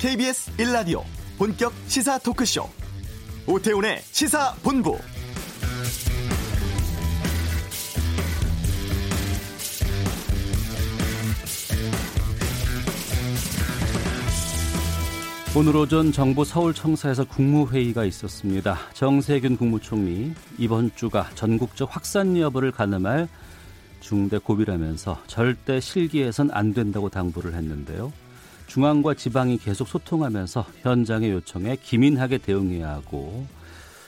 KBS 1라디오 본격 시사 토크쇼 오태훈의 시사본부 오늘 오전 정부 서울청사에서 국무회의가 있었습니다. 정세균 국무총리 이번 주가 전국적 확산 여부를 가늠할 중대 고비라면서 절대 실기해선 안 된다고 당부를 했는데요. 중앙과 지방이 계속 소통하면서 현장의 요청에 기민하게 대응해야 하고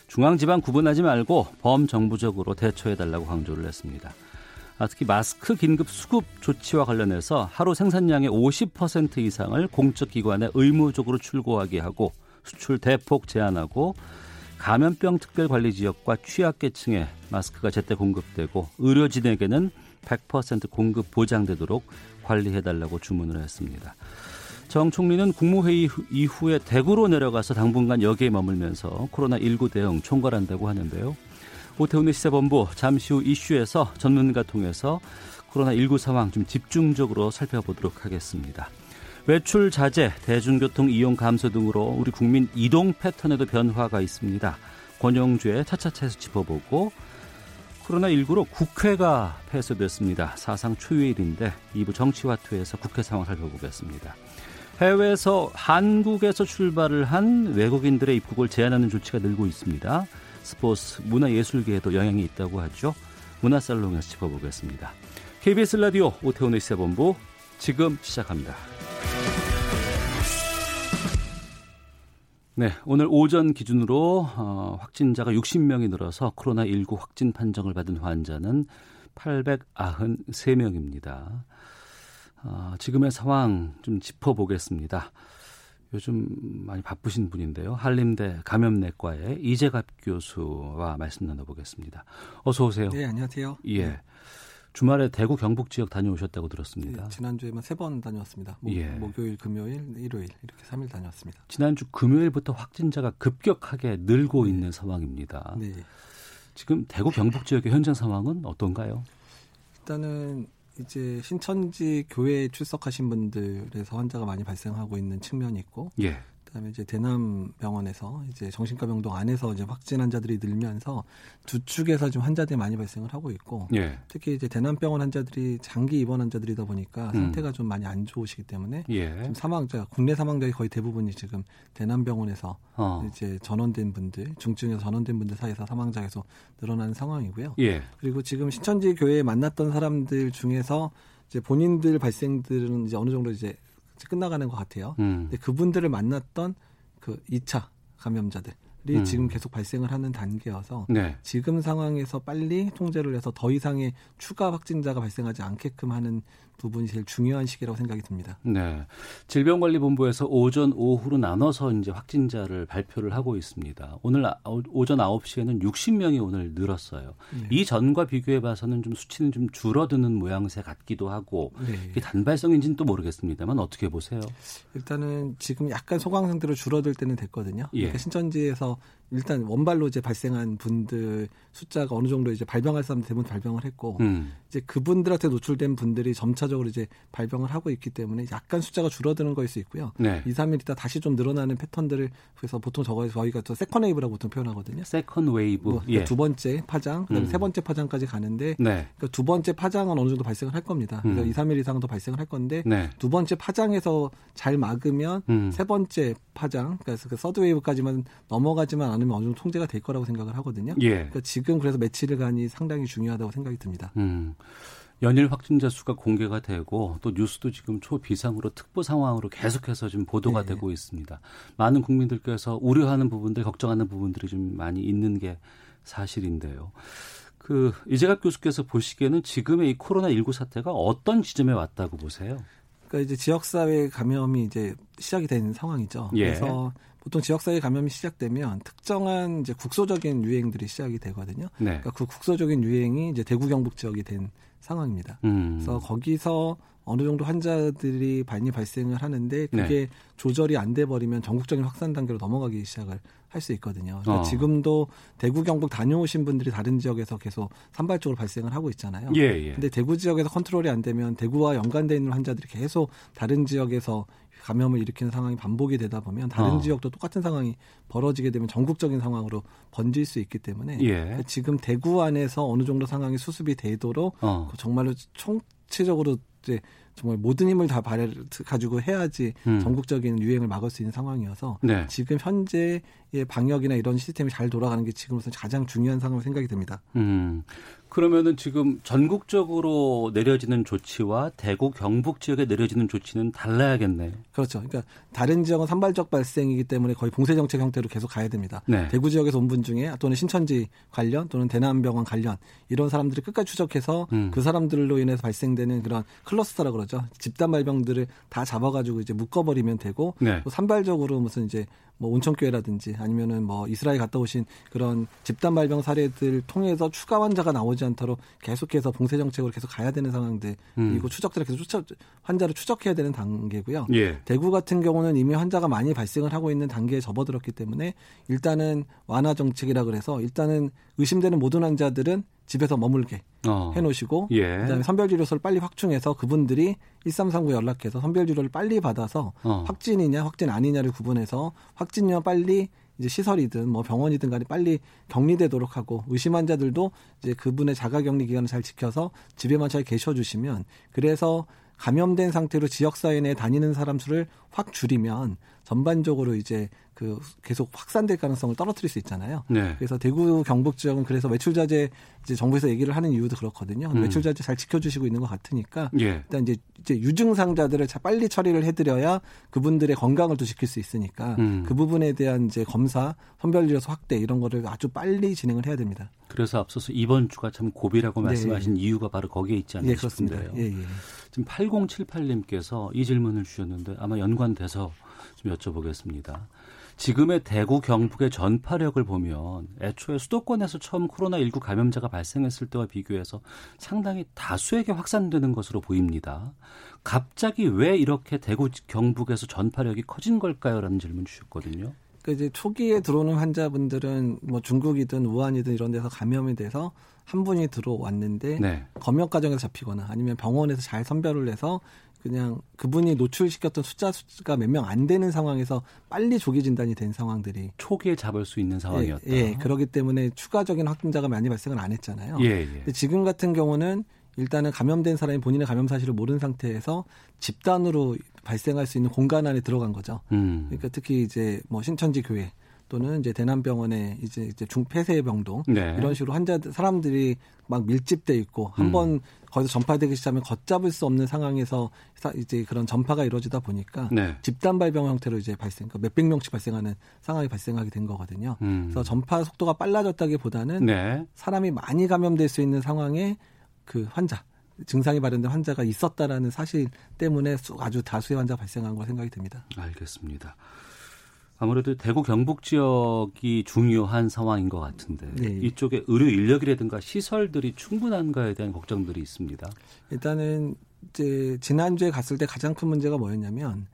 중앙 지방 구분하지 말고 범정부적으로 대처해 달라고 강조를 했습니다. 아, 특히 마스크 긴급 수급 조치와 관련해서 하루 생산량의 50% 이상을 공적 기관에 의무적으로 출고하게 하고 수출 대폭 제한하고 감염병 특별 관리 지역과 취약계층에 마스크가 제때 공급되고 의료진에게는 100% 공급 보장되도록 관리해 달라고 주문을 했습니다. 정 총리는 국무회의 이후에 대구로 내려가서 당분간 여기에 머물면서 코로나19 대응 총괄한다고 하는데요. 오태훈의 시사본부 잠시 후 이슈에서 전문가 통해서 코로나19 상황 좀 집중적으로 살펴보도록 하겠습니다. 외출 자제, 대중교통 이용 감소 등으로 우리 국민 이동 패턴에도 변화가 있습니다. 권영주의 차차차에서 짚어보고 코로나19로 국회가 폐쇄됐습니다. 사상 초유일인데 2부 정치화투에서 국회 상황 살펴보겠습니다. 해외에서 한국에서 출발을 한 외국인들의 입국을 제한하는 조치가 늘고 있습니다. 스포츠, 문화예술계에도 영향이 있다고 하죠. 문화살롱에서 짚어보겠습니다. KBS 라디오 오태훈의 시사본부 지금 시작합니다. 네, 오늘 오전 기준으로 어, 확진자가 60명이 늘어서 코로나19 확진 판정을 받은 환자는 893명입니다. 어, 지금의 상황 좀 짚어보겠습니다. 요즘 많이 바쁘신 분인데요. 한림대 감염내과의 이재갑 교수와 말씀 나눠보겠습니다. 어서 오세요. 네, 안녕하세요. 예. 네. 주말에 대구 경북 지역 다녀오셨다고 들었습니다. 네, 지난주에만 세 번 다녀왔습니다. 목, 예. 목요일, 금요일, 일요일 이렇게 3일 다녀왔습니다. 지난주 금요일부터 확진자가 급격하게 늘고 네. 있는 상황입니다. 네. 지금 대구 경북 지역의 현장 상황은 어떤가요? 일단은 이제 신천지 교회에 출석하신 분들에서 환자가 많이 발생하고 있는 측면이 있고, 예. 그다음에 이제 대남 병원에서 이제 정신과 병동 안에서 이제 확진 환자들이 늘면서 두 축에서 좀 환자들이 많이 발생을 하고 있고, 예. 특히 이제 대남 병원 환자들이 장기 입원 환자들이다 보니까 음. 상태가 좀 많이 안 좋으시기 때문에 예. 좀 사망자 국내 사망자의 거의 대부분이 지금 대남 병원에서 어. 이제 전원된 분들 중증에서 전원된 분들 사이에서 사망자가 계속 늘어나는 상황이고요. 예. 그리고 지금 신천지 교회에 만났던 사람들 중에서 이제 본인들 발생들은 이제 어느 정도 이제 끝나가는 것 같아요. 음. 근데 그분들을 만났던 그 2차 감염자들이 음. 지금 계속 발생을 하는 단계여서 네. 지금 상황에서 빨리 통제를 해서 더 이상의 추가 확진자가 발생하지 않게끔 하는 부분이 제일 중요한 시기라고 생각이 듭니다. 네. 질병관리본부에서 오전, 오후로 나눠서 이제 확진자를 발표를 하고 있습니다. 오늘 아, 오전 9시에는 60명이 오늘 늘었어요. 네. 이 전과 비교해 봐서는 좀 수치는 좀 줄어드는 모양새 같기도 하고 네. 이게 단발성인지는 또 모르겠습니다만 어떻게 보세요? 일단은 지금 약간 소강 상태로 줄어들 때는 됐거든요. 예. 그러니까 신천지에서 Israel 일단 원발로 이제 발생한 분들 숫자가 어느 정도 이제 발병할 사람 대부분 발병을 했고 음. 이제 그분들한테 노출된 분들이 점차적으로 이제 발병을 하고 있기 때문에 약간 숫자가 줄어드는 거일 수 있고요. 네. 2, 3일 있다 다시 좀 늘어나는 패턴들을 그래서 보통 저거 저희가 또 second wave라고 보통 표현하거든요. second wave. 뭐, 그러니까 예. 두 번째 파장, 그다음에 음. 세 번째 파장까지 가는데 네. 그러니까 두 번째 파장은 어느 정도 발생을 할 겁니다. 그러니까 음. 2, 3일 이상은 더 발생을 할 건데 네. 두 번째 파장에서 잘 막으면 음. 세 번째 파장, 그래서 그 third wave까지만 넘어가지만 않으면 어느 정도 통제가 될 거라고 생각을 하거든요. 예. 그러니까 지금 그래서 며칠간이 상당히 중요하다고 생각이 듭니다. 음. 연일 확진자 수가 공개가 되고 또 뉴스도 지금 초비상으로 특보 상황으로 계속해서 지금 보도가 네. 되고 있습니다. 많은 국민들께서 우려하는 부분들, 걱정하는 부분들이 좀 많이 있는 게 사실인데요. 그 이재갑 교수께서 보시기에는 지금의 이 코로나 19 사태가 어떤 지점에 왔다고 보세요? 그러니까 이제 지역사회 감염이 이제 시작이 된 상황이죠. 예. 그래서 보통 지역사회 감염이 시작되면 특정한 이제 국소적인 유행들이 시작이 되거든요. 네. 그러니까 그 국소적인 유행이 이제 대구 경북 지역이 된 상황입니다. 음. 그래서 거기서 어느 정도 환자들이 많이 발생을 하는데 그게 네. 조절이 안 돼 버리면 전국적인 확산 단계로 넘어가기 시작을 할 수 있거든요. 그러니까 어. 지금도 대구 경북 다녀오신 분들이 다른 지역에서 계속 산발적으로 발생을 하고 있잖아요. 예, 예. 근데 대구 지역에서 컨트롤이 안 되면 대구와 연관돼 있는 환자들이 계속 다른 지역에서 감염을 일으키는 상황이 반복이 되다 보면 다른 어. 지역도 똑같은 상황이 벌어지게 되면 전국적인 상황으로 번질 수 있기 때문에 예. 지금 대구 안에서 어느 정도 상황이 수습이 되도록 어. 정말로 총체적으로 이제 정말 모든 힘을 다 발휘 가지고 해야지 음. 전국적인 유행을 막을 수 있는 상황이어서 네. 지금 현재의 방역이나 이런 시스템이 잘 돌아가는 게 지금으로서 가장 중요한 상황으로 생각이 됩니다. 음. 그러면은 지금 전국적으로 내려지는 조치와 대구 경북 지역에 내려지는 조치는 달라야겠네. 그렇죠. 그러니까 다른 지역은 산발적 발생이기 때문에 거의 봉쇄 정책 형태로 계속 가야 됩니다. 네. 대구 지역에서 온 분 중에 또는 신천지 관련 또는 대남병원 관련 이런 사람들이 끝까지 추적해서 음. 그 사람들로 인해서 발생되는 그런 클러스터라 그러죠. 집단 발병들을 다 잡아가지고 이제 묶어버리면 되고 네. 또 산발적으로 무슨 이제 뭐 온천교회라든지 아니면은 뭐 이스라엘 갔다 오신 그런 집단 발병 사례들 통해서 추가 환자가 나오지 않도록 계속해서 봉쇄 정책으로 계속 가야 되는 상황들 음. 그리고 추적들을 계속 추적 환자를 추적해야 되는 단계고요. 예. 대구 같은 경우는 이미 환자가 많이 발생을 하고 있는 단계에 접어들었기 때문에 일단은 완화 정책이라 그래서 일단은 의심되는 모든 환자들은 집에서 머물게 어. 해놓으시고 예. 그다음에 선별진료소를 빨리 확충해서 그분들이 1339 연락해서 선별진료를 빨리 받아서 어. 확진이냐 확진 아니냐를 구분해서 확진이면 빨리 이제 시설이든 뭐 병원이든 간에 빨리 격리되도록 하고 의심 환자들도 이제 그분의 자가 격리 기간을 잘 지켜서 집에만 잘 계셔 주시면 그래서 감염된 상태로 지역사회 내에 다니는 사람 수를 확 줄이면 전반적으로 이제 그 계속 확산될 가능성을 떨어뜨릴 수 있잖아요. 네. 그래서 대구 경북 지역은 그래서 외출 자제 이제 정부에서 얘기를 하는 이유도 그렇거든요. 음. 외출 자제 잘 지켜주시고 있는 것 같으니까 예. 일단 이제 이제 유증상자들을 빨리 처리를 해드려야 그분들의 건강을 또 지킬 수 있으니까 음. 그 부분에 대한 이제 검사, 선별진료소 확대 이런 거를 아주 빨리 진행을 해야 됩니다. 그래서 앞서서 이번 주가 참 고비라고 네. 말씀하신 네. 이유가 바로 거기에 있지 않나 예, 싶은데요. 예, 예. 지금 8078님께서 이 질문을 주셨는데 아마 연관돼서 좀 여쭤보겠습니다. 지금의 대구 경북의 전파력을 보면 애초에 수도권에서 처음 코로나19 감염자가 발생했을 때와 비교해서 상당히 다수에게 확산되는 것으로 보입니다. 갑자기 왜 이렇게 대구 경북에서 전파력이 커진 걸까요? 라는 질문 주셨거든요. 그 이제 초기에 들어오는 환자분들은 뭐 중국이든 우한이든 이런 데서 감염이 돼서 한 분이 들어왔는데 네. 검역 과정에서 잡히거나 아니면 병원에서 잘 선별을 해서 그냥 그분이 노출시켰던 숫자 수가 몇 명 안 되는 상황에서 빨리 조기 진단이 된 상황들이 초기에 잡을 수 있는 상황이었다. 예, 예 그렇기 때문에 추가적인 확진자가 많이 발생을 안 했잖아요. 예, 예. 근데 지금 같은 경우는 일단은 감염된 사람이 본인의 감염 사실을 모르는 상태에서 집단으로 발생할 수 있는 공간 안에 들어간 거죠. 음. 그러니까 특히 이제 뭐 신천지 교회 또는 이제 대남병원에 이제 이제 중폐쇄 병동 네. 이런 식으로 환자 사람들이 막 밀집돼 있고 한번 음. 거기서 전파되기 시작하면 걷잡을 수 없는 상황에서 이제 그런 전파가 이루어지다 보니까 네. 집단 발병 형태로 이제 발생, 그러니까 몇백 명씩 발생하는 상황이 발생하게 된 거거든요. 음. 그래서 전파 속도가 빨라졌다기보다는 네. 사람이 많이 감염될 수 있는 상황에 그 환자 증상이 발현된 환자가 있었다라는 사실 때문에 아주 다수의 환자가 발생한 걸 생각이 듭니다. 알겠습니다. 아무래도 대구 경북 지역이 중요한 상황인 것 같은데 네. 이쪽에 의료 인력이라든가 시설들이 충분한가에 대한 걱정들이 있습니다. 일단은 이제 지난주에 갔을 때 가장 큰 문제가 뭐였냐면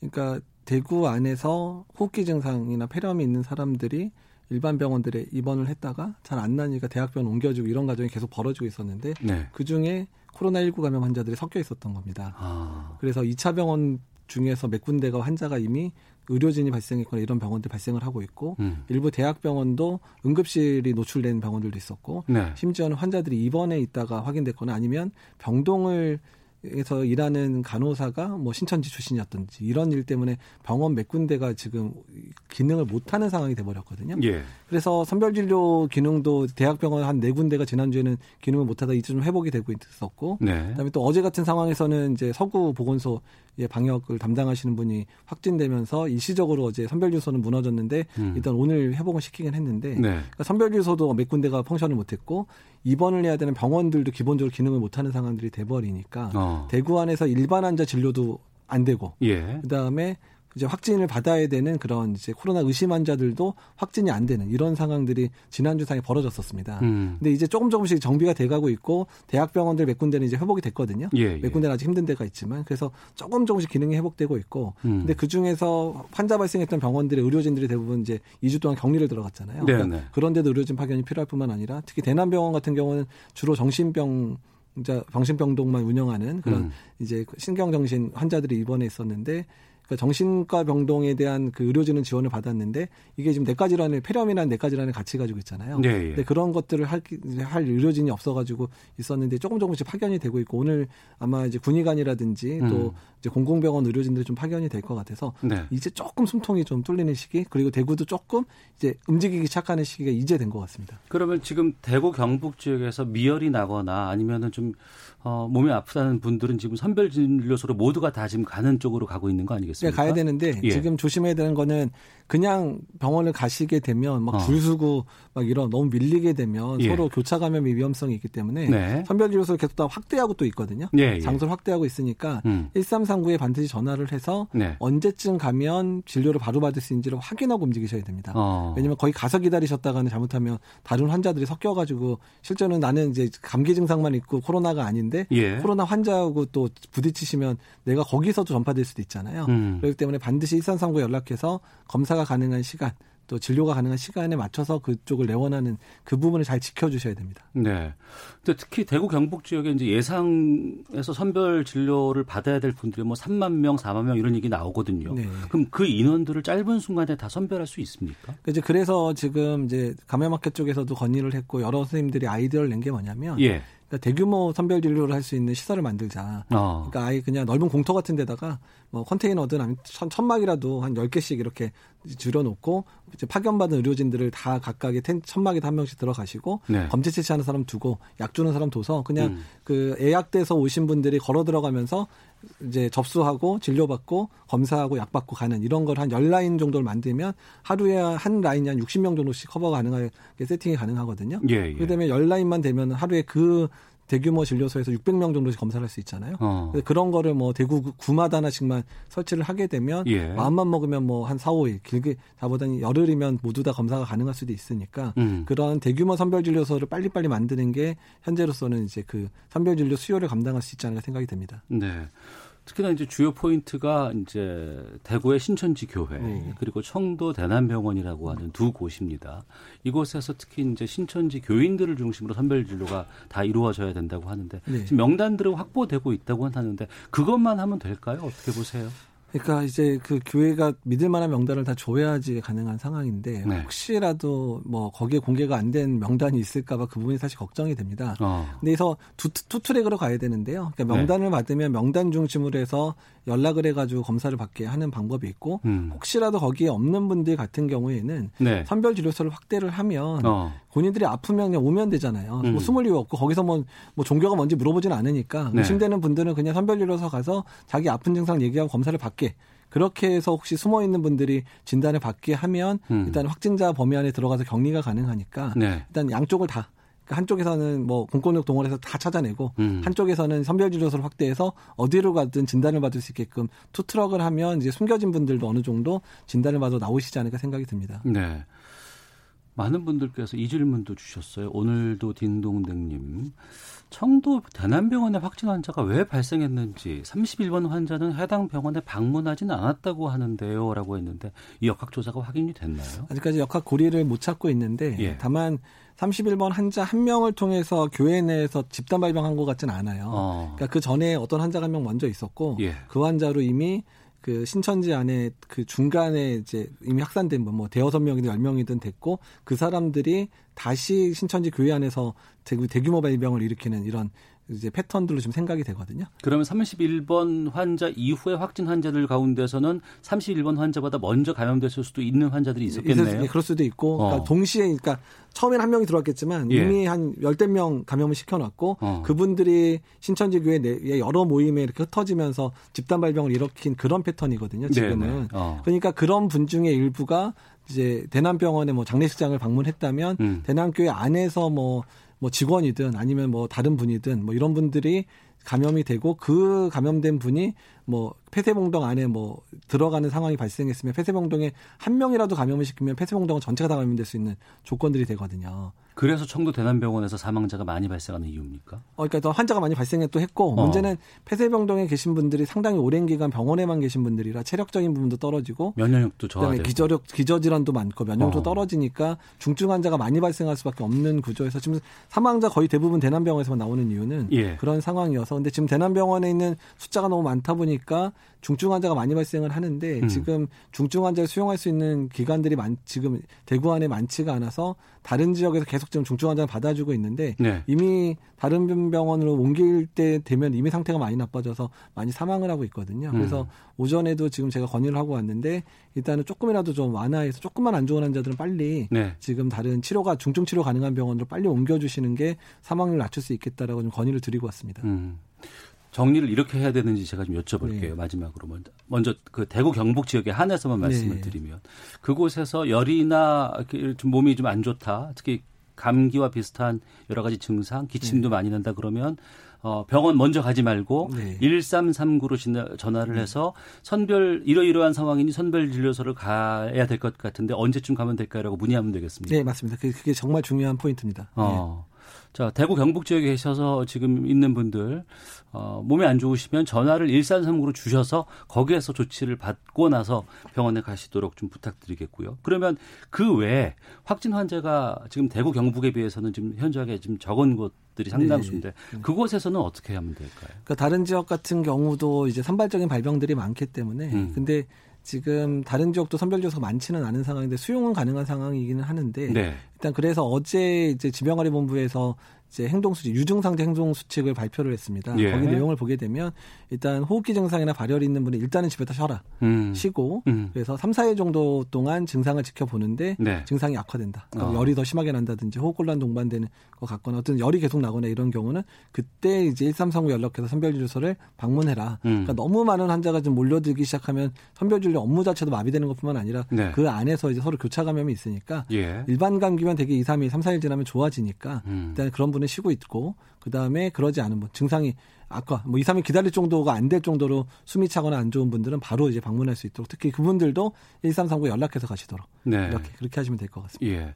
그러니까 대구 안에서 호흡기 증상이나 폐렴이 있는 사람들이 일반 병원들에 입원을 했다가 잘 안 나니까 대학병원 옮겨주고 이런 과정이 계속 벌어지고 있었는데 네. 그 중에 코로나19 감염 환자들이 섞여 있었던 겁니다. 아. 그래서 2차 병원 중에서 몇 군데가 환자가 이미 의료진이 발생했거나 이런 병원들 발생을 하고 있고 음. 일부 대학병원도 응급실이 노출된 병원들도 있었고 네. 심지어는 환자들이 입원해 있다가 확인됐거나 아니면 병동을 에서 일하는 간호사가 뭐 신천지 출신이었든지 이런 일 때문에 병원 몇 군데가 지금 기능을 못하는 상황이 돼버렸거든요. 예. 그래서 선별진료 기능도 대학병원 한 네 군데가 지난주에는 기능을 못하다 이제 좀 회복이 되고 있었고, 네. 그다음에 또 어제 같은 상황에서는 이제 서구 보건소 예, 방역을 담당하시는 분이 확진되면서 일시적으로 어제 선별주소는 무너졌는데 음. 일단 오늘 회복을 시키긴 했는데 네. 그러니까 선별주소도 몇 군데가 펑션을 못했고 입원을 해야 되는 병원들도 기본적으로 기능을 못하는 상황들이 돼버리니까 어. 대구 안에서 일반 환자 진료도 안 되고 예. 그다음에 이제 확진을 받아야 되는 그런 이제 코로나 의심 환자들도 확진이 안 되는 이런 상황들이 지난주 상에 벌어졌었습니다. 음. 근데 이제 조금 조금씩 정비가 돼가고 있고 대학병원들 몇 군데는 이제 회복이 됐거든요. 예, 예. 몇 군데는 아직 힘든 데가 있지만 그래서 조금 조금씩 기능이 회복되고 있고 음. 근데 그 중에서 환자 발생했던 병원들의 의료진들이 대부분 이제 2주 동안 격리를 들어갔잖아요. 네, 그러니까 네. 그런데도 의료진 파견이 필요할 뿐만 아니라 특히 대남병원 같은 경우는 주로 정신병 자 정신병동만 운영하는 그런 음. 이제 신경정신 환자들이 입원해 있었는데 그러니까 정신과 병동에 대한 그 의료진은 지원을 받았는데 이게 지금 내과 질환을 폐렴이라는 내과 질환을 같이 가지고 있잖아요. 네, 예. 근데 그런 것들을 할, 할 의료진이 없어가지고 있었는데 조금 조금씩 파견이 되고 있고 오늘 아마 이제 군의관이라든지 또 음. 이제 공공병원 의료진들이 좀 파견이 될 것 같아서 네. 이제 조금 숨통이 좀 뚫리는 시기 그리고 대구도 조금 이제 움직이기 시작하는 시기가 이제 된 것 같습니다. 그러면 지금 대구 경북 지역에서 미열이 나거나 아니면은 좀 어, 몸이 아프다는 분들은 지금 선별 진료소로 모두가 다 지금 가는 쪽으로 가고 있는 거 아니겠습니까? 네, 가야 되는데 예. 지금 조심해야 되는 거는 그냥 병원을 가시게 되면 막줄 어. 서고 막 이런 너무 밀리게 되면 예. 서로 교차 감염의 위험성이 있기 때문에 네. 선별 진료소를 계속 다 확대하고 또 있거든요. 예, 예. 장소를 확대하고 있으니까 음. 1339에 반드시 전화를 해서 네. 언제쯤 가면 진료를 바로 받을 수 있는지를 확인하고 움직이셔야 됩니다. 어. 왜냐면 거기 가서 기다리셨다가는 잘못하면 다른 환자들이 섞여가지고 실제로는 나는 이제 감기 증상만 있고 코로나가 아닌데 예. 코로나 환자하고 또 부딪히시면 내가 거기서도 전파될 수도 있잖아요. 음. 그렇기 때문에 반드시 1339 연락해서 검사 가 가능한 시간 또 진료가 가능한 시간에 맞춰서 그쪽을 내원하는 그 부분을 잘 지켜주셔야 됩니다. 네. 근데 특히 대구 경북 지역에 이제 예상에서 선별 진료를 받아야 될 분들이 뭐 3만 명, 4만 명 이런 얘기 나오거든요. 네. 그럼 그 인원들을 짧은 순간에 다 선별할 수 있습니까? 이제 그래서 지금 이제 감염학회 쪽에서도 건의를 했고 여러 선생님들이 아이디어를 낸 게 뭐냐면 예. 그러니까 대규모 선별 진료를 할 수 있는 시설을 만들자. 어. 그러니까 아예 그냥 넓은 공터 같은 데다가 뭐 컨테이너든 아니면 천, 천막이라도 한 10개씩 이렇게 줄여놓고 이제 파견받은 의료진들을 다 각각의 텐, 천막에 한 명씩 들어가시고 네. 검체 채취하는 사람 두고 약 주는 사람 둬서 그냥 음. 그 예약돼서 오신 분들이 걸어 들어가면서 이제 접수하고 진료받고 검사하고 약 받고 가는 이런 걸 한 열라인 정도를 만들면 하루에 한 라인이 한 60명 정도씩 커버 가능하게 세팅이 가능하거든요. 예, 예. 그다음에 열라인만 되면 하루에 그 대규모 진료소에서 600명 정도씩 검사를 할수 있잖아요. 어. 그런 거를 뭐 대구 구마다 하나씩만 설치를 하게 되면 예. 마음만 먹으면 뭐 한 4, 5일 길게 다보다는 열흘이면 모두 다 검사가 가능할 수도 있으니까 음. 그런 대규모 선별 진료소를 빨리빨리 만드는 게 현재로서는 이제 그 선별 진료 수요를 감당할 수 있지 않을까 생각이 됩니다. 네. 특히나 이제 주요 포인트가 이제 대구의 신천지 교회 네. 그리고 청도 대남병원이라고 하는 두 곳입니다. 이곳에서 특히 이제 신천지 교인들을 중심으로 선별 진료가 다 이루어져야 된다고 하는데 네. 지금 명단들은 확보되고 있다고 하는데 그것만 하면 될까요? 어떻게 보세요? 그러니까 이제 그 교회가 믿을 만한 명단을 다 줘야지 가능한 상황인데 네. 혹시라도 뭐 거기에 공개가 안 된 명단이 있을까봐 그 부분이 사실 걱정이 됩니다. 어. 근데 그래서 두, two track으로 가야 되는데요. 그러니까 네. 명단을 네. 받으면 명단 중심으로 해서 연락을 해가지고 검사를 받게 하는 방법이 있고 음. 혹시라도 거기에 없는 분들 같은 경우에는 네. 선별 진료소를 확대를 하면 어. 본인들이 아프면 그냥 오면 되잖아요. 뭐 음. 뭐 숨을 이유 없고 거기서 뭐, 뭐 종교가 뭔지 물어보지는 않으니까 네. 의심되는 분들은 그냥 선별 진료소 가서 자기 아픈 증상 얘기하고 검사를 받게 그렇게 해서 혹시 숨어 있는 분들이 진단을 받게 하면 음. 일단 확진자 범위 안에 들어가서 격리가 가능하니까 네. 일단 양쪽을 다 그러니까 한쪽에서는 뭐 공권력 동원해서 다 찾아내고 음. 한쪽에서는 선별진료소를 확대해서 어디로 가든 진단을 받을 수 있게끔 투트럭을 하면 이제 숨겨진 분들도 어느 정도 진단을 받아 나오시지 않을까 생각이 듭니다. 네. 많은 분들께서 이 질문도 주셨어요. 오늘도 딩동댕님. 청도 대남병원의 확진 환자가 왜 발생했는지 31번 환자는 해당 병원에 방문하지는 않았다고 하는데요. 라고 했는데 이 역학조사가 확인이 됐나요? 아직까지 역학 고리를 못 찾고 있는데 예. 다만 31번 환자 한 명을 통해서 교회 내에서 집단 발병한 것 같지는 않아요. 어. 그러니까 그 전에 어떤 환자가 한 명 먼저 있었고 예. 그 환자로 이미 그 신천지 안에 그 중간에 이제 이미 확산된 뭐, 뭐 대여섯 명이든 열 명이든 됐고 그 사람들이 다시 신천지 교회 안에서 대규모 발병을 일으키는 이런 이제 패턴들로 좀 생각이 되거든요. 그러면 31번 환자 이후에 확진 환자들 가운데서는 31번 환자보다 먼저 감염됐을 수도 있는 환자들이 있었겠네요. 네, 그럴 수도 있고 어. 그러니까 동시에 그러니까 처음엔 한 명이 들어왔겠지만 예. 이미 한 열댓 명 감염을 시켜놨고 어. 그분들이 신천지 교회 내 여러 모임에 이렇게 흩어지면서 집단 발병을 일으킨 그런 패턴이거든요. 지금은 어. 그러니까 그런 분 중에 일부가 이제 대남병원의 뭐 장례식장을 방문했다면 음. 대남교회 안에서 뭐 뭐 직원이든 아니면 뭐 다른 분이든 뭐 이런 분들이 감염이 되고 그 감염된 분이 뭐 폐쇄봉동 안에 뭐 들어가는 상황이 발생했으면 폐쇄봉동에 한 명이라도 감염을 시키면 폐쇄봉동은 전체가 다 감염될 수 있는 조건들이 되거든요. 그래서 청도 대남병원에서 사망자가 많이 발생하는 이유입니까? 어, 그러니까 더 환자가 많이 발생했도 했고 어. 문제는 폐쇄병동에 계신 분들이 상당히 오랜 기간 병원에만 계신 분들이라 체력적인 부분도 떨어지고 면역력도 저하되고 기저력 기저 질환도 많고 면역도 어. 떨어지니까 중증 환자가 많이 발생할 수밖에 없는 구조에서 지금 사망자 거의 대부분 대남병원에서만 나오는 이유는 예. 그런 상황이어서 근데 지금 대남병원에 있는 숫자가 너무 많다 보니까 중증 환자가 많이 발생을 하는데 음. 지금 중증 환자를 수용할 수 있는 기관들이 많 지금 대구 안에 많지가 않아서 다른 지역에서 계속 지금 중증 환자를 받아주고 있는데 네. 이미 다른 병원으로 옮길 때 되면 이미 상태가 많이 나빠져서 많이 사망을 하고 있거든요. 그래서 음. 오전에도 지금 제가 건의를 하고 왔는데 일단은 조금이라도 좀 완화해서 조금만 안 좋은 환자들은 빨리 네. 지금 다른 치료가 중증 치료 가능한 병원으로 빨리 옮겨주시는 게 사망률을 낮출 수 있겠다라고 좀 건의를 드리고 왔습니다. 음. 정리를 이렇게 해야 되는지 제가 좀 여쭤볼게요. 네. 마지막으로 먼저 먼저 그 대구 경북 지역에 한해서만 말씀을 네. 드리면 그곳에서 열이나 좀 몸이 좀 안 좋다, 특히 감기와 비슷한 여러 가지 증상, 기침도 네. 많이 난다 그러면 어, 병원 먼저 가지 말고 네. 1339로 전화를 해서 선별 이러이러한 상황이니 선별 진료소를 가야 될 것 같은데 언제쯤 가면 될까요라고 문의하면 되겠습니다. 네, 맞습니다. 그게 정말 중요한 포인트입니다. 어. 네. 자, 대구 경북 지역에 계셔서 지금 있는 분들 어, 몸이 안 좋으시면 전화를 1339로 주셔서 거기에서 조치를 받고 나서 병원에 가시도록 좀 부탁드리겠고요. 그러면 그 외에 확진 환자가 지금 대구 경북에 비해서는 지금 현저하게 지금 적은 곳들이 상당수인데 네. 그곳에서는 어떻게 하면 될까요? 그러니까 다른 지역 같은 경우도 이제 산발적인 발병들이 많기 때문에 음. 근데 지금 다른 지역도 선별조사가 많지는 않은 상황인데 수용은 가능한 상황이기는 하는데 네. 일단 그래서 어제 이제 지병관리 본부에서 이제 행동수칙, 유증상제 행동수칙을 발표를 했습니다. 예. 거기 내용을 보게 되면 일단 호흡기 증상이나 발열이 있는 분은 일단은 집에다 쉬어라. 음. 쉬고 음. 그래서 3, 4일 정도 동안 증상을 지켜보는데 네. 증상이 악화된다. 그러니까 어. 열이 더 심하게 난다든지 호흡곤란 동반되는 것 같거나 어떤 열이 계속 나거나 이런 경우는 그때 이제 1339 연락해서 선별진료소를 방문해라. 음. 그러니까 너무 많은 환자가 좀 몰려들기 시작하면 선별진료 업무 자체도 마비되는 것뿐만 아니라 네. 그 안에서 이제 서로 교차 감염이 있으니까 예. 일반 감기면 되게 2, 3일, 3, 4일 지나면 좋아지니까 음. 일단 그런 분 분은 쉬고 있고 그다음에 그러지 않은 분 증상이 아까 뭐 2, 3일 기다릴 정도가 안 될 정도로 숨이 차거나 안 좋은 분들은 바로 이제 방문할 수 있도록 특히 그분들도 1339 연락해서 가시도록 네. 이렇게 그렇게 하시면 될 것 같습니다. 예.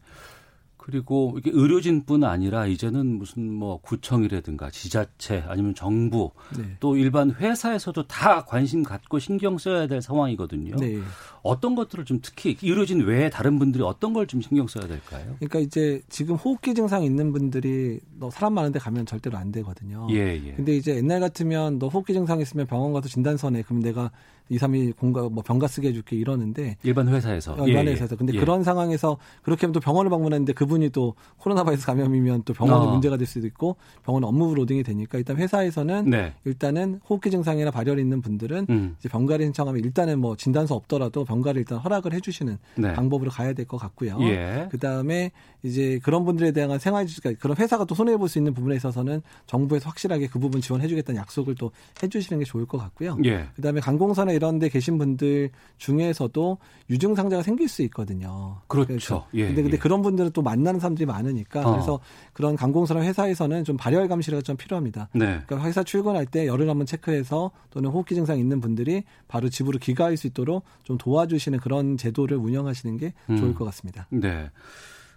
그리고 이게 의료진뿐 아니라 이제는 무슨 뭐 구청이라든가 지자체 아니면 정부 네. 또 일반 회사에서도 다 관심 갖고 신경 써야 될 상황이거든요. 네. 어떤 것들을 좀 특히 의료진 외에 다른 분들이 어떤 걸 좀 신경 써야 될까요? 그러니까 이제 지금 호흡기 증상 있는 분들이 너 사람 많은데 가면 절대로 안 되거든요. 예, 예. 근데 이제 옛날 같으면 너 호흡기 증상 있으면 병원 가서 진단서내 그럼 내가 2, 3일 공가 뭐 병가 쓰게 해줄게 이러는데 일반 회사에서 어, 일반 예, 예, 회사에서 근데 예. 그런 상황에서 그렇게 하면 또 병원을 방문했는데 그분 이 또 코로나 바이러스 감염이면 또 병원에 어. 문제가 될 수도 있고 병원 업무 로딩이 되니까 일단 회사에서는 네. 일단은 호흡기 증상이나 발열 있는 분들은 음. 이제 병가를 신청하면 일단은 뭐 진단서 없더라도 병가를 일단 허락을 해주시는 네. 방법으로 가야 될 것 같고요. 예. 그 다음에 이제 그런 분들에 대한 생활 그러니까 그런 회사가 또 손해 볼 수 있는 부분에 있어서는 정부에서 확실하게 그 부분 지원해주겠다는 약속을 또 해주시는 게 좋을 것 같고요. 예. 그 다음에 관공서나 이런데 계신 분들 중에서도 유증 상자가 생길 수 있거든요. 그렇죠. 예, 근데 근데 예. 그런 분들은 또 만나 는 사람들이 많으니까 어. 그래서 그런 관공서나 회사에서는 좀 발열 감시가 좀 필요합니다. 네. 그러니까 회사 출근할 때 열을 한번 체크해서 또는 호흡기 증상 있는 분들이 바로 집으로 귀가할 수 있도록 좀 도와주시는 그런 제도를 운영하시는 게 음. 좋을 것 같습니다. 네.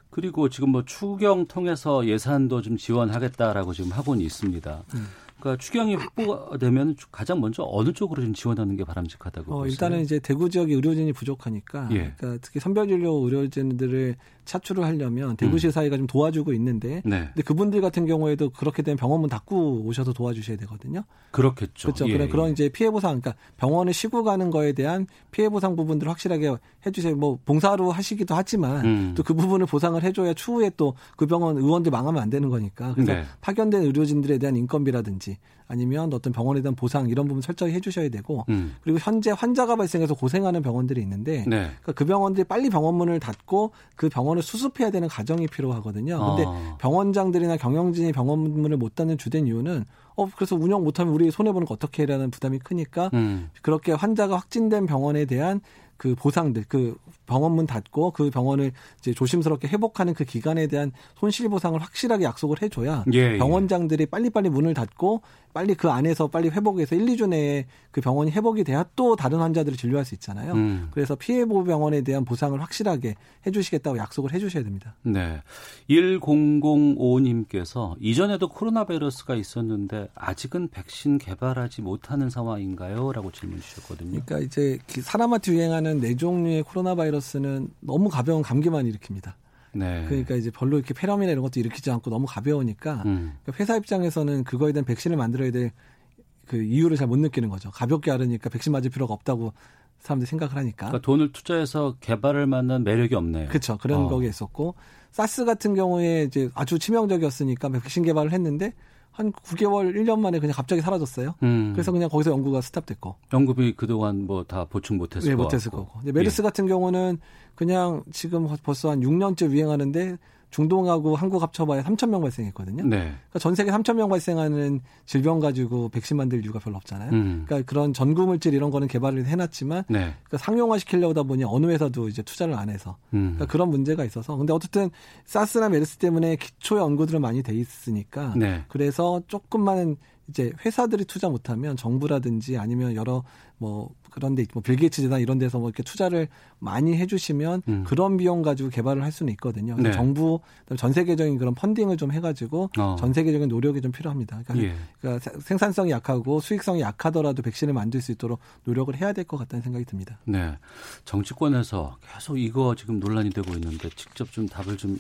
그리고 지금 뭐 추경 통해서 예산도 좀 지원하겠다라고 지금 하고는 있습니다. 음. 그러니까 추경이 확보가 되면 가장 먼저 어느 쪽으로 좀 지원하는 게 바람직하다고 어, 보세요? 일단은 이제 대구 지역의 의료진이 부족하니까 예. 그러니까 특히 선별진료 의료진들을 차출을 하려면 대구시 음. 사회가 좀 도와주고 있는데 네. 근데 그분들 같은 경우에도 그렇게 되면 병원문 닫고 오셔서 도와주셔야 되거든요. 그렇겠죠. 그렇죠. 예, 그런 그런 예. 이제 피해 보상 그러니까 병원을 쉬고 가는 거에 대한 피해 보상 부분들을 확실하게 해 주세요. 뭐 봉사로 하시기도 하지만 음. 또그 부분을 보상을 해 줘야 추후에 또 그 병원 의원들 망하면 안 되는 거니까. 그래서 네. 파견된 의료진들에 대한 인건비라든지 아니면 어떤 병원에 대한 보상 이런 부분 철저히 해주셔야 되고 음. 그리고 현재 환자가 발생해서 고생하는 병원들이 있는데 네. 그러니까 그 병원들이 빨리 병원문을 닫고 그 병원을 수습해야 되는 과정이 필요하거든요. 근데 어. 병원장들이나 경영진이 병원문을 못 닫는 주된 이유는 어 그래서 운영 못하면 우리 손해 보는 거 어떻게 해라는 부담이 크니까 음. 그렇게 환자가 확진된 병원에 대한 그 보상들 그 병원 문 닫고 그 병원을 이제 조심스럽게 회복하는 그 기간에 대한 손실 보상을 확실하게 약속을 해줘야 예, 예. 병원장들이 빨리빨리 문을 닫고 빨리 그 안에서 빨리 회복해서 1, 2주 내에 그 병원이 회복이 돼야 또 다른 환자들을 진료할 수 있잖아요. 음. 그래서 피해 보호 병원에 대한 보상을 확실하게 해주시겠다고 약속을 해주셔야 됩니다. 네. 1005님께서 이전에도 코로나 바이러스가 있었는데 아직은 백신 개발하지 못하는 상황인가요? 라고 질문 주셨거든요. 그러니까 이제 사람한테 유행하는 네 종류의 코로나 바이러스 는 너무 가벼운 감기만 일으킵니다. 네. 그러니까 이제 별로 이렇게 폐렴이나 이런 것도 일으키지 않고 너무 가벼우니까 음. 그러니까 회사 입장에서는 그거에 대한 백신을 만들어야 될 그 이유를 잘 못 느끼는 거죠. 가볍게 앓으니까 백신 맞을 필요가 없다고 사람들이 생각을 하니까. 그러니까 돈을 투자해서 개발을 만든 매력이 없네요. 그렇죠. 그런 어. 거에 있었고 사스 같은 경우에 이제 아주 치명적이었으니까 백신 개발을 했는데 한 9개월, 1년 만에 그냥 갑자기 사라졌어요. 음. 그래서 그냥 거기서 연구가 스탑됐고. 연구비 그동안 뭐 다 보충 못했을 네, 못했을 거고. 메르스 예. 같은 경우는 그냥 지금 벌써 한 6년째 유행하는데 중동하고 한국 합쳐봐야 3천 명 발생했거든요. 네. 그러니까 전 세계 3천 명 발생하는 질병 가지고 백신 만들 이유가 별로 없잖아요. 음. 그러니까 그런 전구 물질 이런 거는 개발을 해놨지만 네. 그러니까 상용화 시키려다 보니 어느 회사도 이제 투자를 안 해서 음. 그러니까 그런 문제가 있어서 근데 어쨌든 사스나 메르스 때문에 기초 연구들은 많이 돼 있으니까 네. 그래서 조금만 이제 회사들이 투자 못하면 정부라든지 아니면 여러 뭐 그런데 뭐 빌 게이츠 재단 이런 데서 뭐 이렇게 투자를 많이 해주시면 음. 그런 비용 가지고 개발을 할 수는 있거든요. 네. 정부 전 세계적인 그런 펀딩을 좀 해가지고 어. 전 세계적인 노력이 좀 필요합니다. 그러니까, 예. 그러니까 생산성이 약하고 수익성이 약하더라도 백신을 만들 수 있도록 노력을 해야 될 것 같다는 생각이 듭니다. 네, 정치권에서 계속 이거 지금 논란이 되고 있는데 직접 좀 답을 좀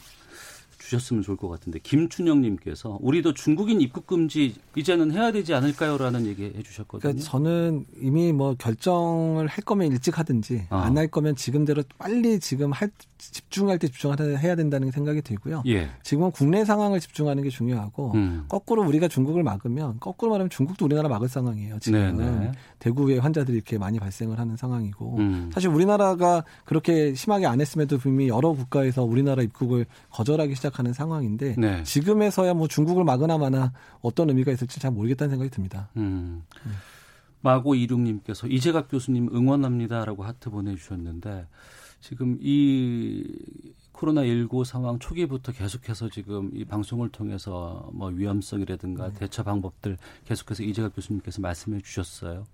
주셨으면 좋을 것 같은데 김춘영님께서 우리도 중국인 입국 금지 이제는 해야 되지 않을까요라는 얘기 해주셨거든요. 그러니까 저는 이미 뭐 결정을 할 거면 일찍 하든지 어. 안할 거면 지금대로 빨리 지금 할 집중할 때 집중해야 된다는 생각이 들고요. 예. 지금은 국내 상황을 집중하는 게 중요하고 음. 거꾸로 우리가 중국을 막으면 거꾸로 말하면 중국도 우리나라 막을 상황이에요. 지금 네네. 대구에 환자들이 이렇게 많이 발생을 하는 상황이고 음. 사실 우리나라가 그렇게 심하게 안 했음에도 이미 여러 국가에서 우리나라 입국을 거절하기 시작 하는 상황인데 네. 지금에서야 뭐 중국을 막으나 마나 어떤 의미가 있을지 잘 모르겠다는 생각이 듭니다. 음. 음. 마고 이륙님께서 이재갑 교수님 응원합니다라고 하트 보내주셨는데 지금 이 코로나 19 상황 초기부터 계속해서 지금 이 방송을 통해서 뭐 위험성이라든가 네. 대처 방법들 계속해서 이재갑 교수님께서 말씀해 주셨어요.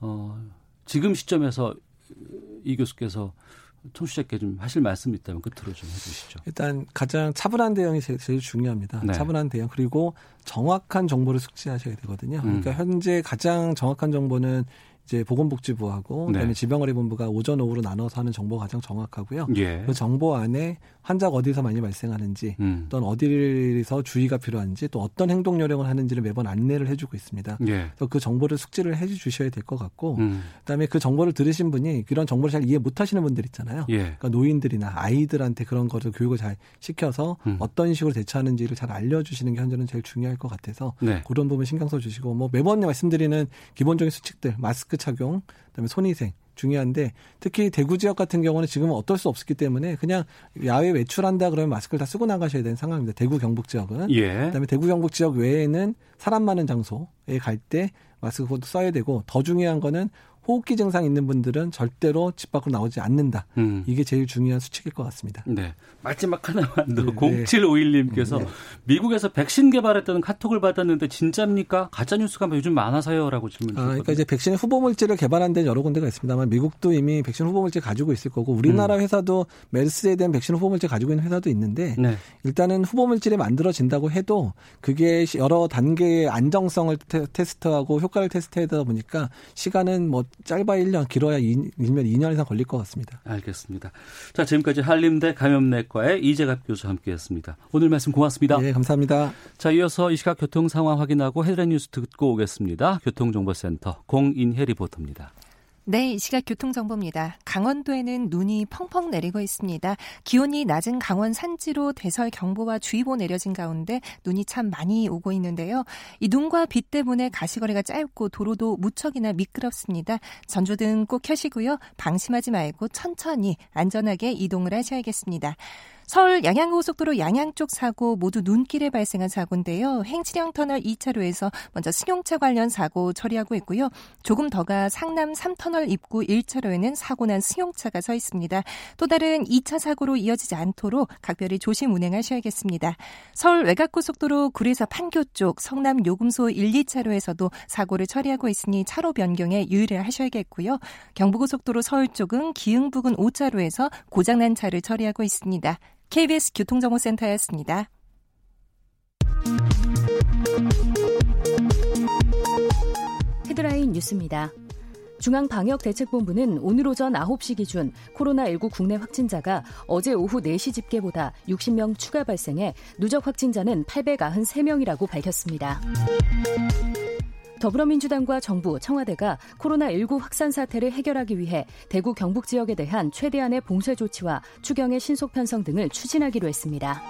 어, 지금 시점에서 이 교수께서 청취자께 좀 하실 말씀이 있다면 끝으로 좀 해주시죠. 일단 가장 차분한 대응이 제일, 제일 중요합니다. 네. 차분한 대응 그리고 정확한 정보를 숙지하셔야 되거든요. 그러니까 음. 현재 가장 정확한 정보는 이제 보건복지부하고 네. 그다음에 질병관리본부가 오전 오후로 나눠서 하는 정보가 가장 정확하고요. 예. 그 정보 안에 환자가 어디서 많이 발생하는지 음. 또는 어디서 주의가 필요한지 또 어떤 행동 요령을 하는지를 매번 안내를 해주고 있습니다. 예. 그래서 그 정보를 숙지를 해주셔야 될 것 같고 음. 그다음에 그 정보를 들으신 분이 이런 정보를 잘 이해 못하시는 분들 있잖아요. 예. 그러니까 노인들이나 아이들한테 그런 거를 교육을 잘 시켜서 음. 어떤 식으로 대처하는지를 잘 알려주시는 게 현재는 제일 중요할 것 같아서 네. 그런 부분 신경 써주시고 뭐 매번 말씀드리는 기본적인 수칙들 마스크 착용, 그다음에 손위생 중요한데 특히 대구 지역 같은 경우는 지금은 어떨 수 없기 때문에 그냥 야외 외출한다 그러면 마스크를 다 쓰고 나가셔야 되는 상황입니다. 대구 경북 지역은. 예. 그다음에 대구 경북 지역 외에는 사람 많은 장소에 갈 때 마스크 도 써야 되고 더 중요한 거는 호흡기 증상 있는 분들은 절대로 집 밖으로 나오지 않는다. 음. 이게 제일 중요한 수칙일 것 같습니다. 네. 마지막 하나만 더. 네, 0751님께서 네. 미국에서 백신 개발했다는 카톡을 받았는데 진짜입니까? 가짜 뉴스가 요즘 많아서요라고 질문 주셨거든요. 아, 그러니까 이제 백신 후보 물질을 개발한 데는 여러 군데가 있습니다만 미국도 이미 백신 후보 물질 가지고 있을 거고 우리나라 음. 회사도 메르스에 대한 백신 후보 물질 가지고 있는 회사도 있는데 네. 일단은 후보 물질이 만들어진다고 해도 그게 여러 단계의 안정성을 테, 스트하고 효과를 테스트하다 보니까 시간은 뭐 짧아 1년, 길어야 2, 면 2년 이상 걸릴 것 같습니다. 알겠습니다. 자, 지금까지 한림대 감염내과의 이재갑 교수 함께했습니다. 오늘 말씀 고맙습니다. 네, 감사합니다. 자, 이어서 이 시각 교통 상황 확인하고 헤드라인 뉴스 듣고 오겠습니다. 교통정보센터 공인혜 리포터입니다. 네, 이 시각 교통정보입니다. 강원도에는 눈이 펑펑 내리고 있습니다. 기온이 낮은 강원 산지로 대설 경보와 주의보 내려진 가운데 눈이 참 많이 오고 있는데요. 이 눈과 비 때문에 가시거리가 짧고 도로도 무척이나 미끄럽습니다. 전조등 꼭 켜시고요. 방심하지 말고 천천히 안전하게 이동을 하셔야겠습니다. 서울 양양고속도로 양양 쪽 사고 모두 눈길에 발생한 사고인데요. 행치령 터널 2차로에서 먼저 승용차 관련 사고 처리하고 있고요. 조금 더 가 상남 3터널 입구 1차로에는 사고 난 승용차가 서 있습니다. 또 다른 2차 사고로 이어지지 않도록 각별히 조심 운행하셔야겠습니다. 서울 외곽고속도로 구리에서 판교 쪽 성남 요금소 1, 2차로에서도 사고를 처리하고 있으니 차로 변경에 유의를 하셔야겠고요. 경부고속도로 서울 쪽은 기흥 부근 5차로에서 고장난 차를 처리하고 있습니다. KBS 교통정보센터였습니다. 헤드라인 뉴스입니다. 중앙방역대책본부는 오늘 오전 9시 기준 코로나19 국내 확진자가 어제 오후 4시 집계보다 60명 추가 발생해 누적 확진자는 893명이라고 밝혔습니다. 더불어민주당과 정부, 청와대가 코로나19 확산 사태를 해결하기 위해 대구 경북 지역에 대한 최대한의 봉쇄 조치와 추경의 신속 편성 등을 추진하기로 했습니다.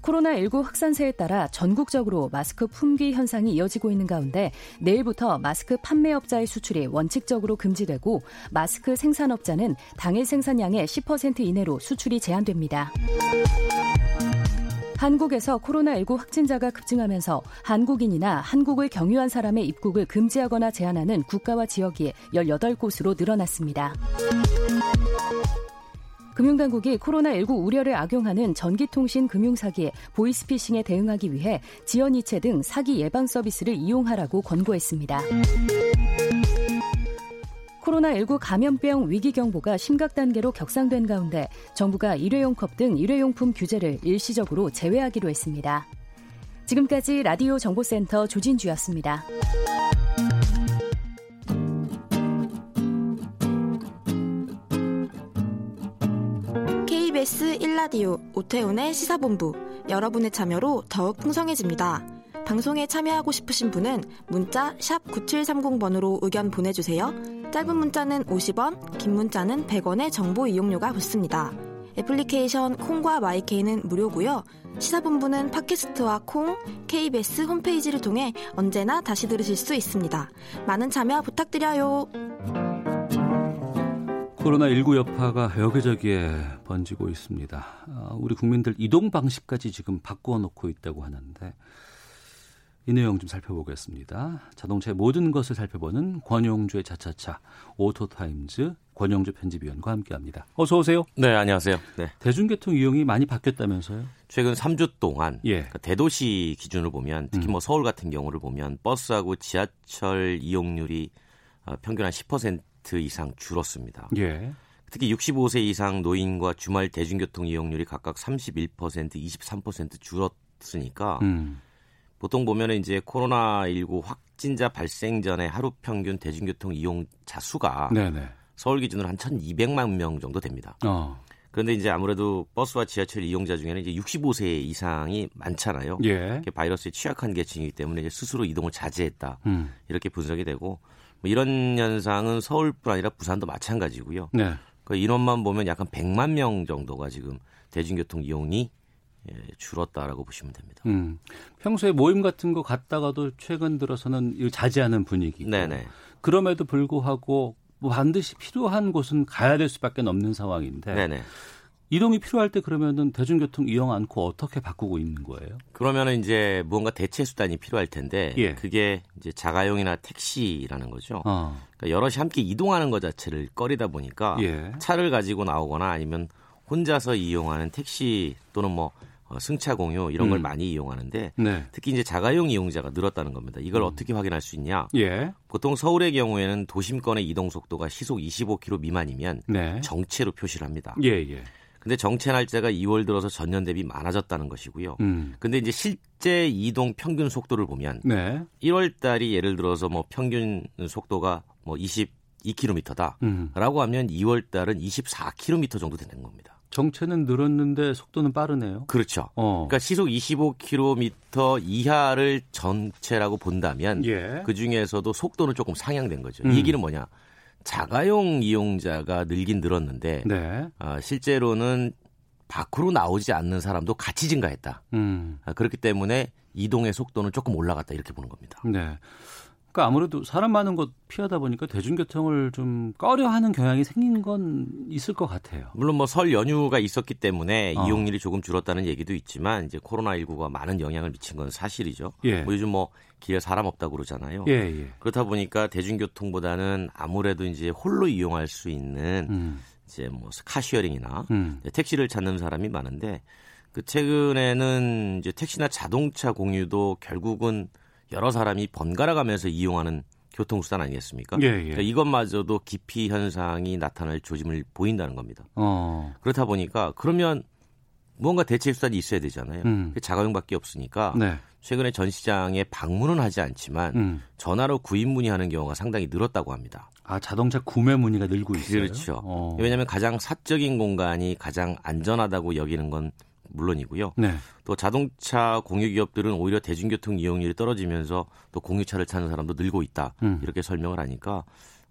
코로나19 확산세에 따라 전국적으로 마스크 품귀 현상이 이어지고 있는 가운데 내일부터 마스크 판매업자의 수출이 원칙적으로 금지되고 마스크 생산업자는 당일 생산량의 10% 이내로 수출이 제한됩니다. 한국에서 코로나19 확진자가 급증하면서 한국인이나 한국을 경유한 사람의 입국을 금지하거나 제한하는 국가와 지역이 18곳으로 늘어났습니다. 금융당국이 코로나19 우려를 악용하는 전기통신 금융사기, 보이스피싱에 대응하기 위해 지연이체 등 사기 예방 서비스를 이용하라고 권고했습니다. 코로나19 감염병 위기 경보가 심각 단계로 격상된 가운데 정부가 일회용 컵 등 일회용품 규제를 일시적으로 제외하기로 했습니다. 지금까지 라디오 정보센터 조진주였습니다. KBS 1라디오 오태훈의 시사본부 여러분의 참여로 더욱 풍성해집니다. 방송에 참여하고 싶으신 분은 문자 9730번으로 의견 보내주세요. 짧은 문자는 50원, 긴 문자는 100원의 정보 이용료가 붙습니다. 애플리케이션 콩과 마이케이는 무료고요. 시사본부는 팟캐스트와 콩, KBS 홈페이지를 통해 언제나 다시 들으실 수 있습니다. 많은 참여 부탁드려요. 코로나19 여파가 여기저기에 번지고 있습니다. 아, 우리 국민들 이동 방식까지 지금 바꾸어 놓고 있다고 하는데 이 내용 좀 살펴보겠습니다. 자동차의 모든 것을 살펴보는 권용주의 차차차 오토타임즈 권용주 편집위원과 함께합니다. 어서 오세요. 네, 안녕하세요. 네. 대중교통 이용이 많이 바뀌었다면서요? 최근 3주 동안 예. 그러니까 대도시 기준으로 보면 특히 음. 뭐 서울 같은 경우를 보면 버스하고 지하철 이용률이 어, 평균 한 10% 이상 줄었습니다. 예. 특히 65세 이상 노인과 주말 대중교통 이용률이 각각 31%, 23% 줄었으니까 음. 보통 보면은 이제 코로나19 확진자 발생 전에 하루 평균 대중교통 이용자 수가 네네. 서울 기준으로 한 1,200만 명 정도 됩니다. 어. 그런데 이제 아무래도 버스와 지하철 이용자 중에는 이제 65세 이상이 많잖아요. 예. 바이러스에 취약한 계층이기 때문에 이제 스스로 이동을 자제했다. 음. 이렇게 분석이 되고 뭐 이런 현상은 서울뿐 아니라 부산도 마찬가지고요. 네. 그 인원만 보면 약간 100만 명 정도가 지금 대중교통 이용이 예, 줄었다라고 보시면 됩니다. 음, 평소에 모임 같은 거 갔다가도 최근 들어서는 자제하는 분위기고 네네. 그럼에도 불구하고 뭐 반드시 필요한 곳은 가야 될 수밖에 없는 상황인데 네네. 이동이 필요할 때 그러면은 대중교통 이용 않고 어떻게 바꾸고 있는 거예요? 그러면은 이제 무언가 대체 수단이 필요할 텐데 예. 그게 이제 자가용이나 택시라는 거죠. 어. 그러니까 여럿이 함께 이동하는 것 자체를 꺼리다 보니까 예. 차를 가지고 나오거나 아니면 혼자서 이용하는 택시 또는 뭐 어, 승차 공유 이런 걸 음. 많이 이용하는데 네. 특히 이제 자가용 이용자가 늘었다는 겁니다. 이걸 음. 어떻게 확인할 수 있냐? 예. 보통 서울의 경우에는 도심권의 이동 속도가 시속 25km 미만이면 네. 정체로 표시를 합니다. 예, 예. 근데 정체 날짜가 2월 들어서 전년 대비 많아졌다는 것이고요. 음. 근데 이제 실제 이동 평균 속도를 보면 네. 1월 달이 예를 들어서 뭐 평균 속도가 뭐 22km다라고 음. 하면 2월 달은 24km 정도 되는 겁니다. 정체는 늘었는데 속도는 빠르네요. 그렇죠. 어. 그러니까 시속 25km 이하를 전체라고 본다면 예. 그 중에서도 속도는 조금 상향된 거죠. 음. 이 얘기는 뭐냐? 자가용 이용자가 늘긴 늘었는데 네. 어, 실제로는 밖으로 나오지 않는 사람도 같이 증가했다. 음. 아, 그렇기 때문에 이동의 속도는 조금 올라갔다 이렇게 보는 겁니다. 네. 그러니까 아무래도 사람 많은 곳 피하다 보니까 대중교통을 좀 꺼려하는 경향이 생긴 건 있을 것 같아요. 물론 뭐 설 연휴가 있었기 때문에 어. 이용률이 조금 줄었다는 얘기도 있지만 이제 코로나 19가 많은 영향을 미친 건 사실이죠. 예. 뭐 요즘 뭐 길에 사람 없다고 그러잖아요. 예, 예. 그렇다 보니까 대중교통보다는 아무래도 이제 홀로 이용할 수 있는 음. 이제 뭐 카시어링이나 음. 택시를 찾는 사람이 많은데 그 최근에는 이제 택시나 자동차 공유도 결국은 여러 사람이 번갈아 가면서 이용하는 교통수단 아니겠습니까? 예, 예. 그러니까 이것마저도 기피 현상이 나타날 조짐을 보인다는 겁니다. 어. 그렇다 보니까 그러면 무언가 대체 수단이 있어야 되잖아요. 음. 자가용밖에 없으니까 네. 최근에 전 시장에 방문은 하지 않지만 음. 전화로 구입 문의하는 경우가 상당히 늘었다고 합니다. 아 자동차 구매 문의가 늘고 있어요. 그렇죠. 어. 왜냐하면 가장 사적인 공간이 가장 안전하다고 여기는 건 물론이고요. 네. 또 자동차 공유 기업들은 오히려 대중교통 이용률이 떨어지면서 또 공유차를 찾는 사람도 늘고 있다. 음. 이렇게 설명을 하니까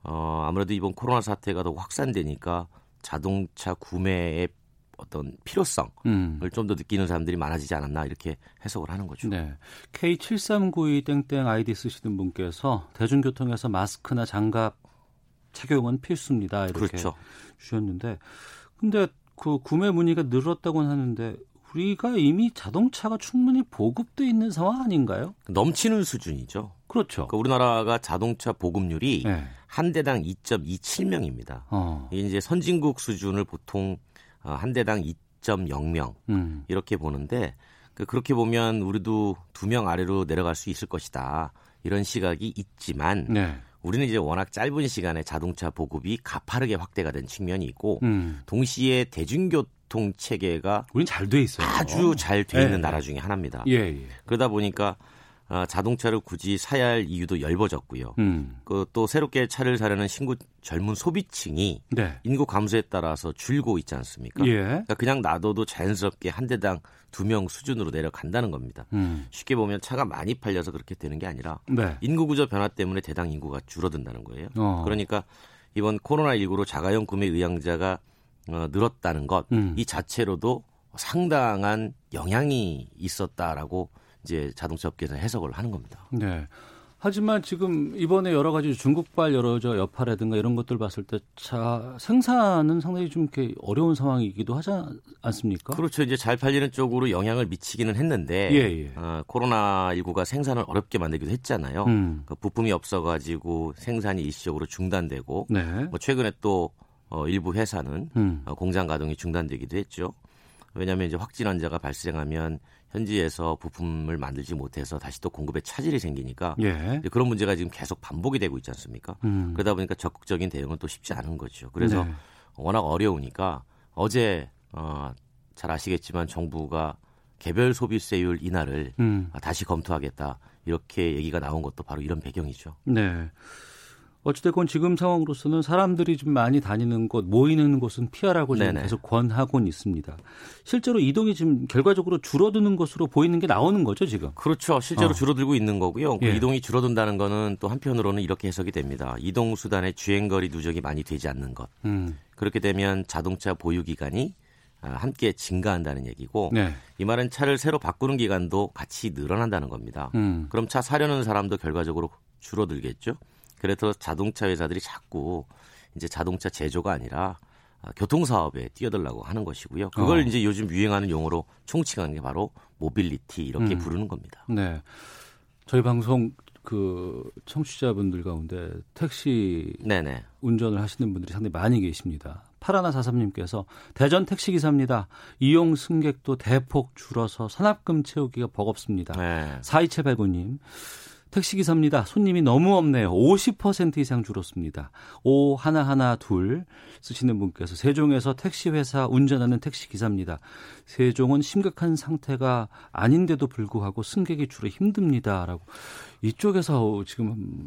어, 아무래도 이번 코로나 사태가 더 확산되니까 자동차 구매의 어떤 필요성을 음. 좀더 느끼는 사람들이 많아지지 않았나 이렇게 해석을 하는 거죠. 네. K7392 땡땡 아이디 쓰시는 분께서 대중교통에서 마스크나 장갑 착용은 필수입니다. 이렇게 그렇죠. 주셨는데 근데 그 구매 문의가 늘었다고는 하는데 우리가 이미 자동차가 충분히 보급돼 있는 상황 아닌가요? 넘치는 수준이죠. 그렇죠. 그러니까 우리나라가 자동차 보급률이 네. 한 대당 2.27명입니다. 어. 이제 선진국 수준을 보통 어, 한 대당 2.0명 음. 이렇게 보는데 그 그렇게 보면 우리도 두 명 아래로 내려갈 수 있을 것이다. 이런 시각이 있지만 네. 우리는 이제 워낙 짧은 시간에 자동차 보급이 가파르게 확대가 된 측면이 있고 음. 동시에 대중교통 체계가 우린 잘 돼 있어요. 아주 잘 돼 있는 네. 나라 중에 하나입니다. 예, 예. 그러다 보니까 어, 자동차를 굳이 사야 할 이유도 얇아졌고요. 음. 그또 새롭게 차를 사려는 신구 젊은 소비층이 네. 인구 감소에 따라서 줄고 있지 않습니까? 예. 그러니까 그냥 놔둬도 자연스럽게 한 대당 두 명 수준으로 내려간다는 겁니다. 음. 쉽게 보면 차가 많이 팔려서 그렇게 되는 게 아니라 네. 인구 구조 변화 때문에 대당 인구가 줄어든다는 거예요. 어. 그러니까 이번 코로나19로 자가용 구매 의향자가 어, 늘었다는 것, 음. 이 자체로도 상당한 영향이 있었다라고 이제 자동차 업계에서 해석을 하는 겁니다. 네. 하지만 지금 이번에 여러 가지 중국발 여러 저 여파라든가 이런 것들 봤을 때 차 생산은 상당히 좀 이렇게 어려운 상황이기도 하지 않습니까? 그렇죠. 이제 잘 팔리는 쪽으로 영향을 미치기는 했는데 예, 예. 어, 코로나 19가 생산을 어렵게 만들기도 했잖아요. 음. 그 부품이 없어가지고 생산이 일시적으로 중단되고 네. 뭐 최근에 또 어, 일부 회사는 음. 어, 공장 가동이 중단되기도 했죠. 왜냐하면 이제 확진 환자가 발생하면 현지에서 부품을 만들지 못해서 다시 또 공급에 차질이 생기니까 예. 그런 문제가 지금 계속 반복이 되고 있지 않습니까? 음. 그러다 보니까 적극적인 대응은 또 쉽지 않은 거죠. 그래서 네. 워낙 어려우니까 어제 어, 잘 아시겠지만 정부가 개별 소비세율 인하를 음. 다시 검토하겠다 이렇게 얘기가 나온 것도 바로 이런 배경이죠. 네. 어찌됐건 지금 상황으로서는 사람들이 좀 많이 다니는 곳, 모이는 곳은 피하라고 지금 계속 권하고는 있습니다. 실제로 이동이 지금 결과적으로 줄어드는 것으로 보이는 게 나오는 거죠, 지금? 그렇죠. 실제로 어. 줄어들고 있는 거고요. 그 예. 이동이 줄어든다는 거는 또 한편으로는 이렇게 해석이 됩니다. 이동 수단의 주행거리 누적이 많이 되지 않는 것. 음. 그렇게 되면 자동차 보유 기간이 아, 함께 증가한다는 얘기고 네. 이 말은 차를 새로 바꾸는 기간도 같이 늘어난다는 겁니다. 음. 그럼 차 사려는 사람도 결과적으로 줄어들겠죠. 그래서 자동차 회사들이 자꾸 이제 자동차 제조가 아니라 아, 교통 사업에 뛰어들라고 하는 것이고요. 그걸 어. 이제 요즘 유행하는 용어로 총칭하는 게 바로 모빌리티 이렇게 음. 부르는 겁니다. 네. 저희 방송 그 청취자분들 가운데 택시 네네. 운전을 하시는 분들이 상당히 많이 계십니다. 파라나 사삼님께서 대전 택시 기사입니다. 이용 승객도 대폭 줄어서 산업금 채우기가 버겁습니다. 네. 4278구님 택시기사입니다. 손님이 너무 없네요. 50% 이상 줄었습니다. 오 하나하나 둘 쓰시는 분께서 세종에서 택시회사 운전하는 택시기사입니다. 세종은 심각한 상태가 아닌데도 불구하고 승객이 줄어 힘듭니다. 라고 이쪽에서 지금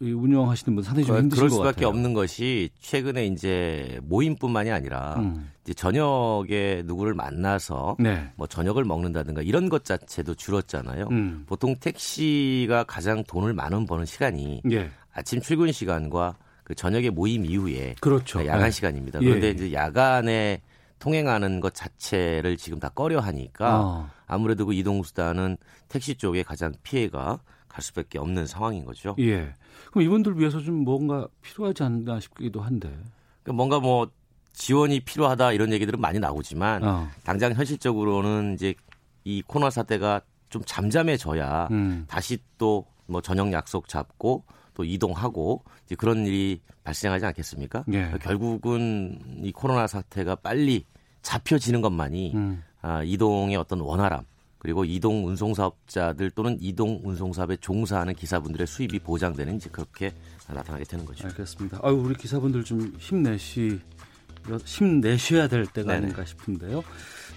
운영하시는 분 상당히 좀 힘드실 그럴 수밖에 없는 것이 최근에 이제 모임뿐만이 아니라 음. 이제 저녁에 누구를 만나서 네. 뭐 저녁을 먹는다든가 이런 것 자체도 줄었잖아요. 음. 보통 택시가 가장 돈을 많은 버는 시간이 예. 아침 출근 시간과 그 저녁에 모임 이후에 그렇죠. 야간 네. 시간입니다. 그런데 예. 이제 야간에 통행하는 것 자체를 지금 다 꺼려 하니까 어. 아무래도 그 이동수단은 택시 쪽에 가장 피해가 갈 수밖에 없는 상황인 거죠. 예. 그럼 이분들 위해서 좀 뭔가 필요하지 않나 싶기도 한데. 그러니까 뭔가 뭐 지원이 필요하다 이런 얘기들은 많이 나오지만 어. 당장 현실적으로는 이제 이 코로나 사태가 좀 잠잠해져야 음. 다시 또 뭐 저녁 약속 잡고 또 이동하고 이제 그런 일이 발생하지 않겠습니까? 예. 그러니까 결국은 이 코로나 사태가 빨리 잡혀지는 것만이 음. 아, 이동의 어떤 원활함 그리고 이동 운송 사업자들 또는 이동 운송 사업에 종사하는 기사분들의 수입이 보장되는 이제 그렇게 나타나게 되는 거죠. 알겠습니다. 아유 우리 기사분들 좀 힘내시 힘내셔야 될 때가 네네. 아닌가 싶은데요.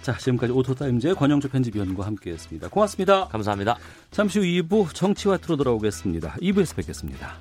자, 지금까지 오토타임즈의 권영주 편집위원과 함께했습니다. 고맙습니다. 감사합니다. 잠시 후 2부 정치와 틀어 돌아오겠습니다. 2부에서 뵙겠습니다.